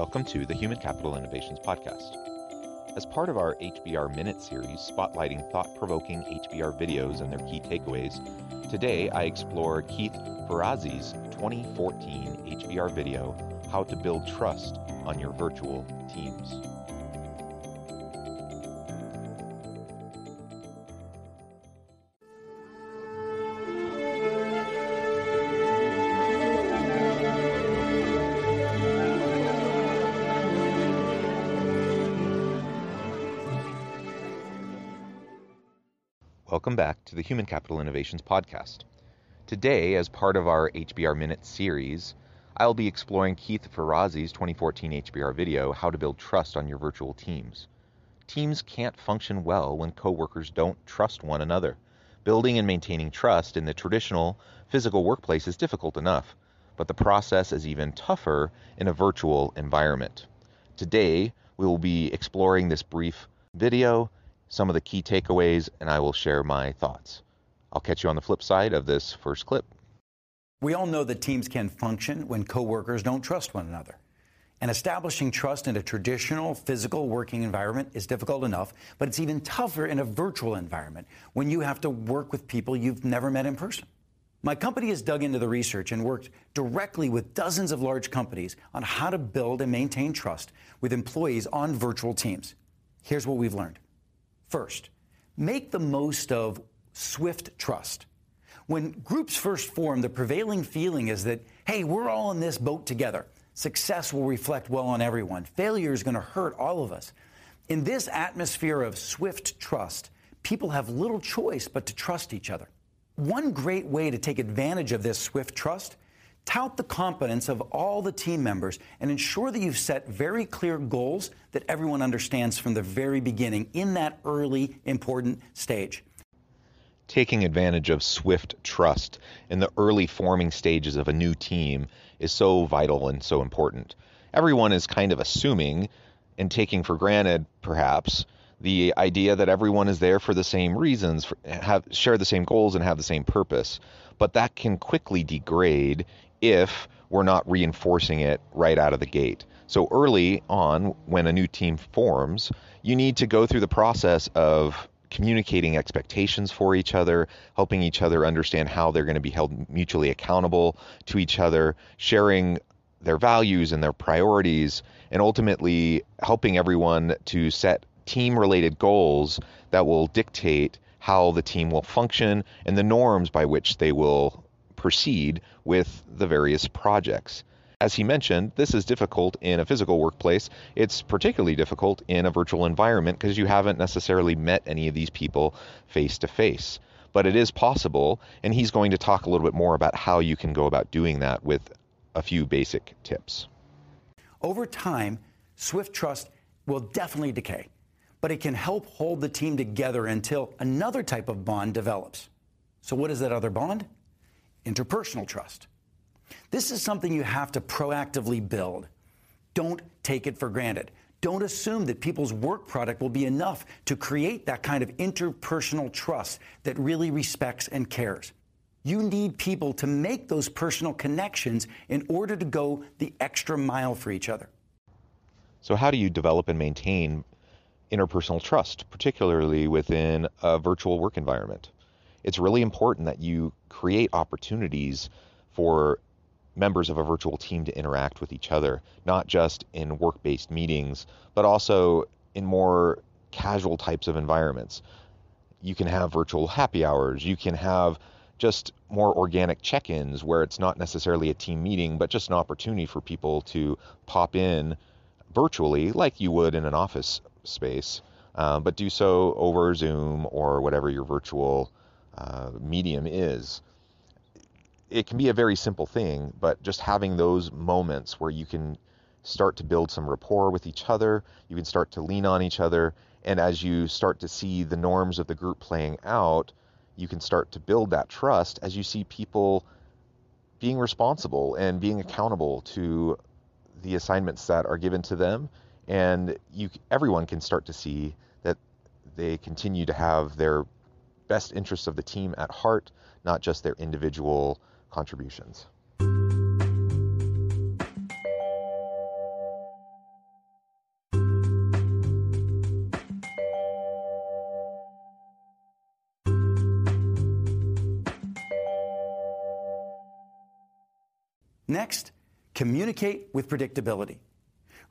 Welcome to the Human Capital Innovations Podcast. As part of our HBR Minute series spotlighting thought provoking HBR videos and their key takeaways, today I explore Keith Ferrazzi's 2014 HBR video, How to Build Trust on Your Virtual Teams. To the Human Capital Innovations Podcast. Today, as part of our HBR Minute series, I'll be exploring Keith Ferrazzi's 2014 HBR video, How to Build Trust on Your Virtual Teams. Teams can't function well when coworkers don't trust one another. Building and maintaining trust in the traditional physical workplace is difficult enough, but the process is even tougher in a virtual environment. Today, we will be exploring this brief video some of the key takeaways, and I will share my thoughts. I'll catch you on the flip side of this first clip. We all know that teams can function when coworkers don't trust one another. And establishing trust in a traditional physical working environment is difficult enough, but it's even tougher in a virtual environment when you have to work with people you've never met in person. My company has dug into the research and worked directly with dozens of large companies on how to build and maintain trust with employees on virtual teams. Here's what we've learned. First, make the most of swift trust. When groups first form, the prevailing feeling is that, hey, we're all in this boat together. Success will reflect well on everyone. Failure is going to hurt all of us. In this atmosphere of swift trust, people have little choice but to trust each other. One great way to take advantage of this swift trust Tout the competence of all the team members and ensure that you've set very clear goals that everyone understands from the very beginning in that early important stage. Taking advantage of swift trust in the early forming stages of a new team is so vital and so important. Everyone is kind of assuming and taking for granted, perhaps, the idea that everyone is there for the same reasons, have share the same goals and have the same purpose. But that can quickly degrade if we're not reinforcing it right out of the gate. So early on, when a new team forms, you need to go through the process of communicating expectations for each other, helping each other understand how they're going to be held mutually accountable to each other, sharing their values and their priorities, and ultimately helping everyone to set team related goals that will dictate how the team will function and the norms by which they will proceed with the various projects. As he mentioned, this is difficult in a physical workplace. It's particularly difficult in a virtual environment because you haven't necessarily met any of these people face to face. But it is possible, and he's going to talk a little bit more about how you can go about doing that with a few basic tips. Over time, Swift Trust will definitely decay, but it can help hold the team together until another type of bond develops. So, what is that other bond? interpersonal trust. This is something you have to proactively build. Don't take it for granted. Don't assume that people's work product will be enough to create that kind of interpersonal trust that really respects and cares. You need people to make those personal connections in order to go the extra mile for each other. So, how do you develop and maintain interpersonal trust, particularly within a virtual work environment? it's really important that you create opportunities for members of a virtual team to interact with each other, not just in work based meetings, but also in more casual types of environments. You can have virtual happy hours, you can have just more organic check ins where it's not necessarily a team meeting, but just an opportunity for people to pop in virtually like you would in an office space, uh, but do so over Zoom or whatever your virtual uh, medium is. it can be a very simple thing, but just having those moments where you can start to build some rapport with each other, you can start to lean on each other, and as you start to see the norms of the group playing out, you can start to build that trust as you see people being responsible and being accountable to the assignments that are given to them and you everyone can start to see that they continue to have their best interests of the team at heart not just their individual contributions Next, communicate with predictability.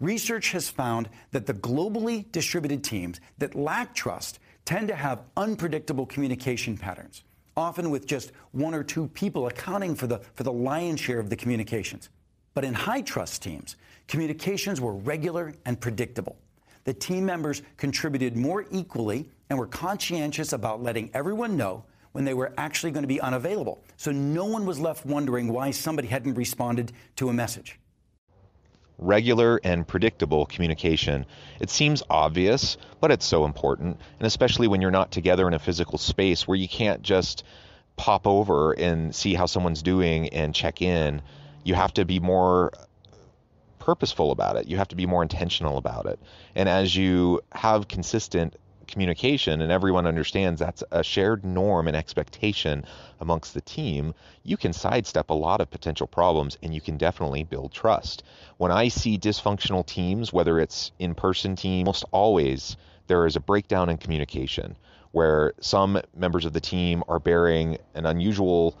Research has found that the globally distributed teams that lack trust tend to have unpredictable communication patterns, often with just one or two people accounting for the, for the lion's share of the communications. But in high trust teams, communications were regular and predictable. The team members contributed more equally and were conscientious about letting everyone know when they were actually going to be unavailable. So no one was left wondering why somebody hadn't responded to a message. Regular and predictable communication. It seems obvious, but it's so important, and especially when you're not together in a physical space where you can't just pop over and see how someone's doing and check in. You have to be more purposeful about it. You have to be more intentional about it. And as you have consistent communication and everyone understands that's a shared norm and expectation amongst the team, you can sidestep a lot of potential problems and you can definitely build trust. When I see dysfunctional teams, whether it's in person team, almost always there is a breakdown in communication where some members of the team are bearing an unusual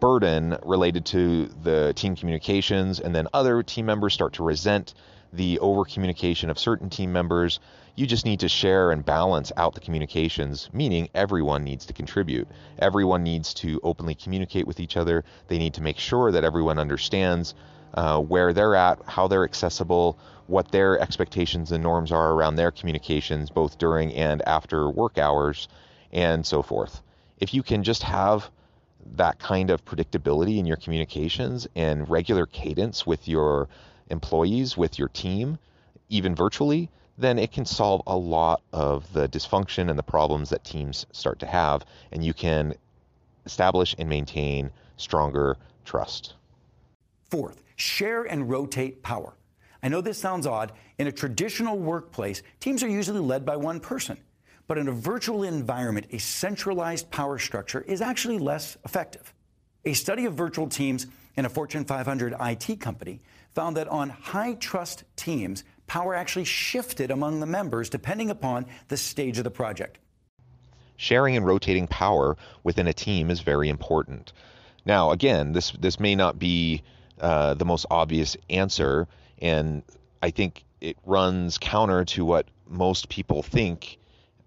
burden related to the team communications, and then other team members start to resent the over communication of certain team members. You just need to share and balance out the communications, meaning everyone needs to contribute. Everyone needs to openly communicate with each other. They need to make sure that everyone understands uh, where they're at, how they're accessible, what their expectations and norms are around their communications, both during and after work hours, and so forth. If you can just have that kind of predictability in your communications and regular cadence with your employees, with your team, even virtually, then it can solve a lot of the dysfunction and the problems that teams start to have, and you can establish and maintain stronger trust. Fourth, share and rotate power. I know this sounds odd. In a traditional workplace, teams are usually led by one person. But in a virtual environment, a centralized power structure is actually less effective. A study of virtual teams in a Fortune 500 IT company found that on high trust teams, power actually shifted among the members depending upon the stage of the project. Sharing and rotating power within a team is very important. Now, again, this this may not be uh, the most obvious answer, and I think it runs counter to what most people think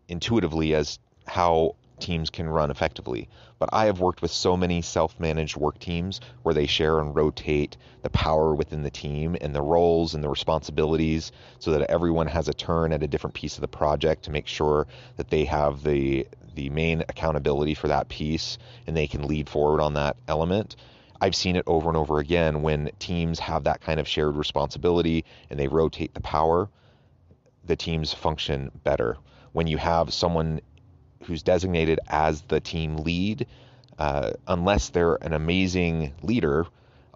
intuitively as how teams can run effectively. But I have worked with so many self managed work teams where they share and rotate the power within the team and the roles and the responsibilities so that everyone has a turn at a different piece of the project to make sure that they have the the main accountability for that piece and they can lead forward on that element. I've seen it over and over again when teams have that kind of shared responsibility and they rotate the power, the teams function better. When you have someone who's designated as the team lead, uh, unless they're an amazing leader,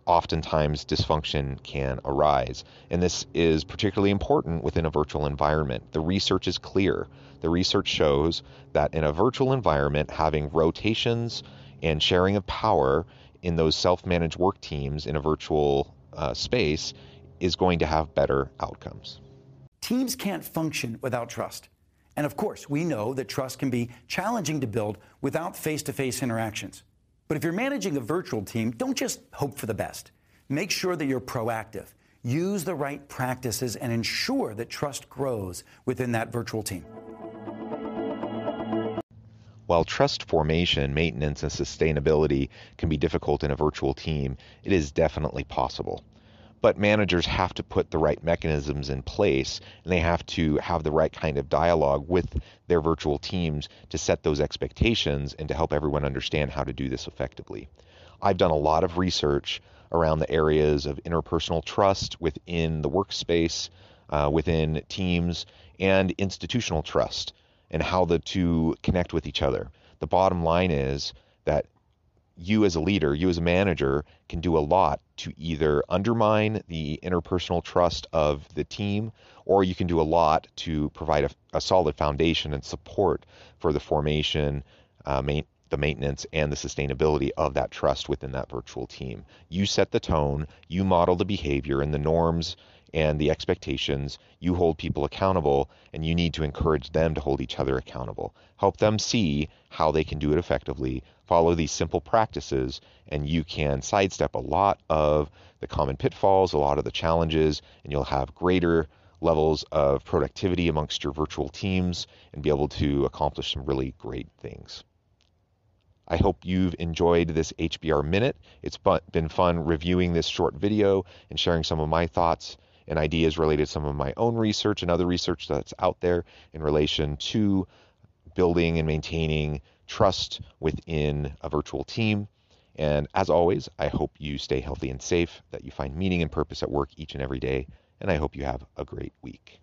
oftentimes dysfunction can arise. And this is particularly important within a virtual environment. The research is clear. The research shows that in a virtual environment, having rotations and sharing of power in those self managed work teams in a virtual uh, space is going to have better outcomes. Teams can't function without trust. And of course, we know that trust can be challenging to build without face to face interactions. But if you're managing a virtual team, don't just hope for the best. Make sure that you're proactive. Use the right practices and ensure that trust grows within that virtual team. While trust formation, maintenance, and sustainability can be difficult in a virtual team, it is definitely possible but managers have to put the right mechanisms in place and they have to have the right kind of dialogue with their virtual teams to set those expectations and to help everyone understand how to do this effectively. I've done a lot of research around the areas of interpersonal trust within the workspace, uh, within teams, and institutional trust, and how the two connect with each other. The bottom line is that you as a leader, you as a manager, can do a lot to either undermine the interpersonal trust of the team, or you can do a lot to provide a, a solid foundation and support for the formation, uh, main, the maintenance, and the sustainability of that trust within that virtual team. You set the tone, you model the behavior and the norms and the expectations. You hold people accountable, and you need to encourage them to hold each other accountable. Help them see how they can do it effectively. Follow these simple practices, and you can sidestep a lot of the common pitfalls, a lot of the challenges, and you'll have greater levels of productivity amongst your virtual teams and be able to accomplish some really great things. I hope you've enjoyed this HBR Minute. It's been fun reviewing this short video and sharing some of my thoughts and ideas related to some of my own research and other research that's out there in relation to building and maintaining trust within a virtual team. And as always, I hope you stay healthy and safe, that you find meaning and purpose at work each and every day, and I hope you have a great week.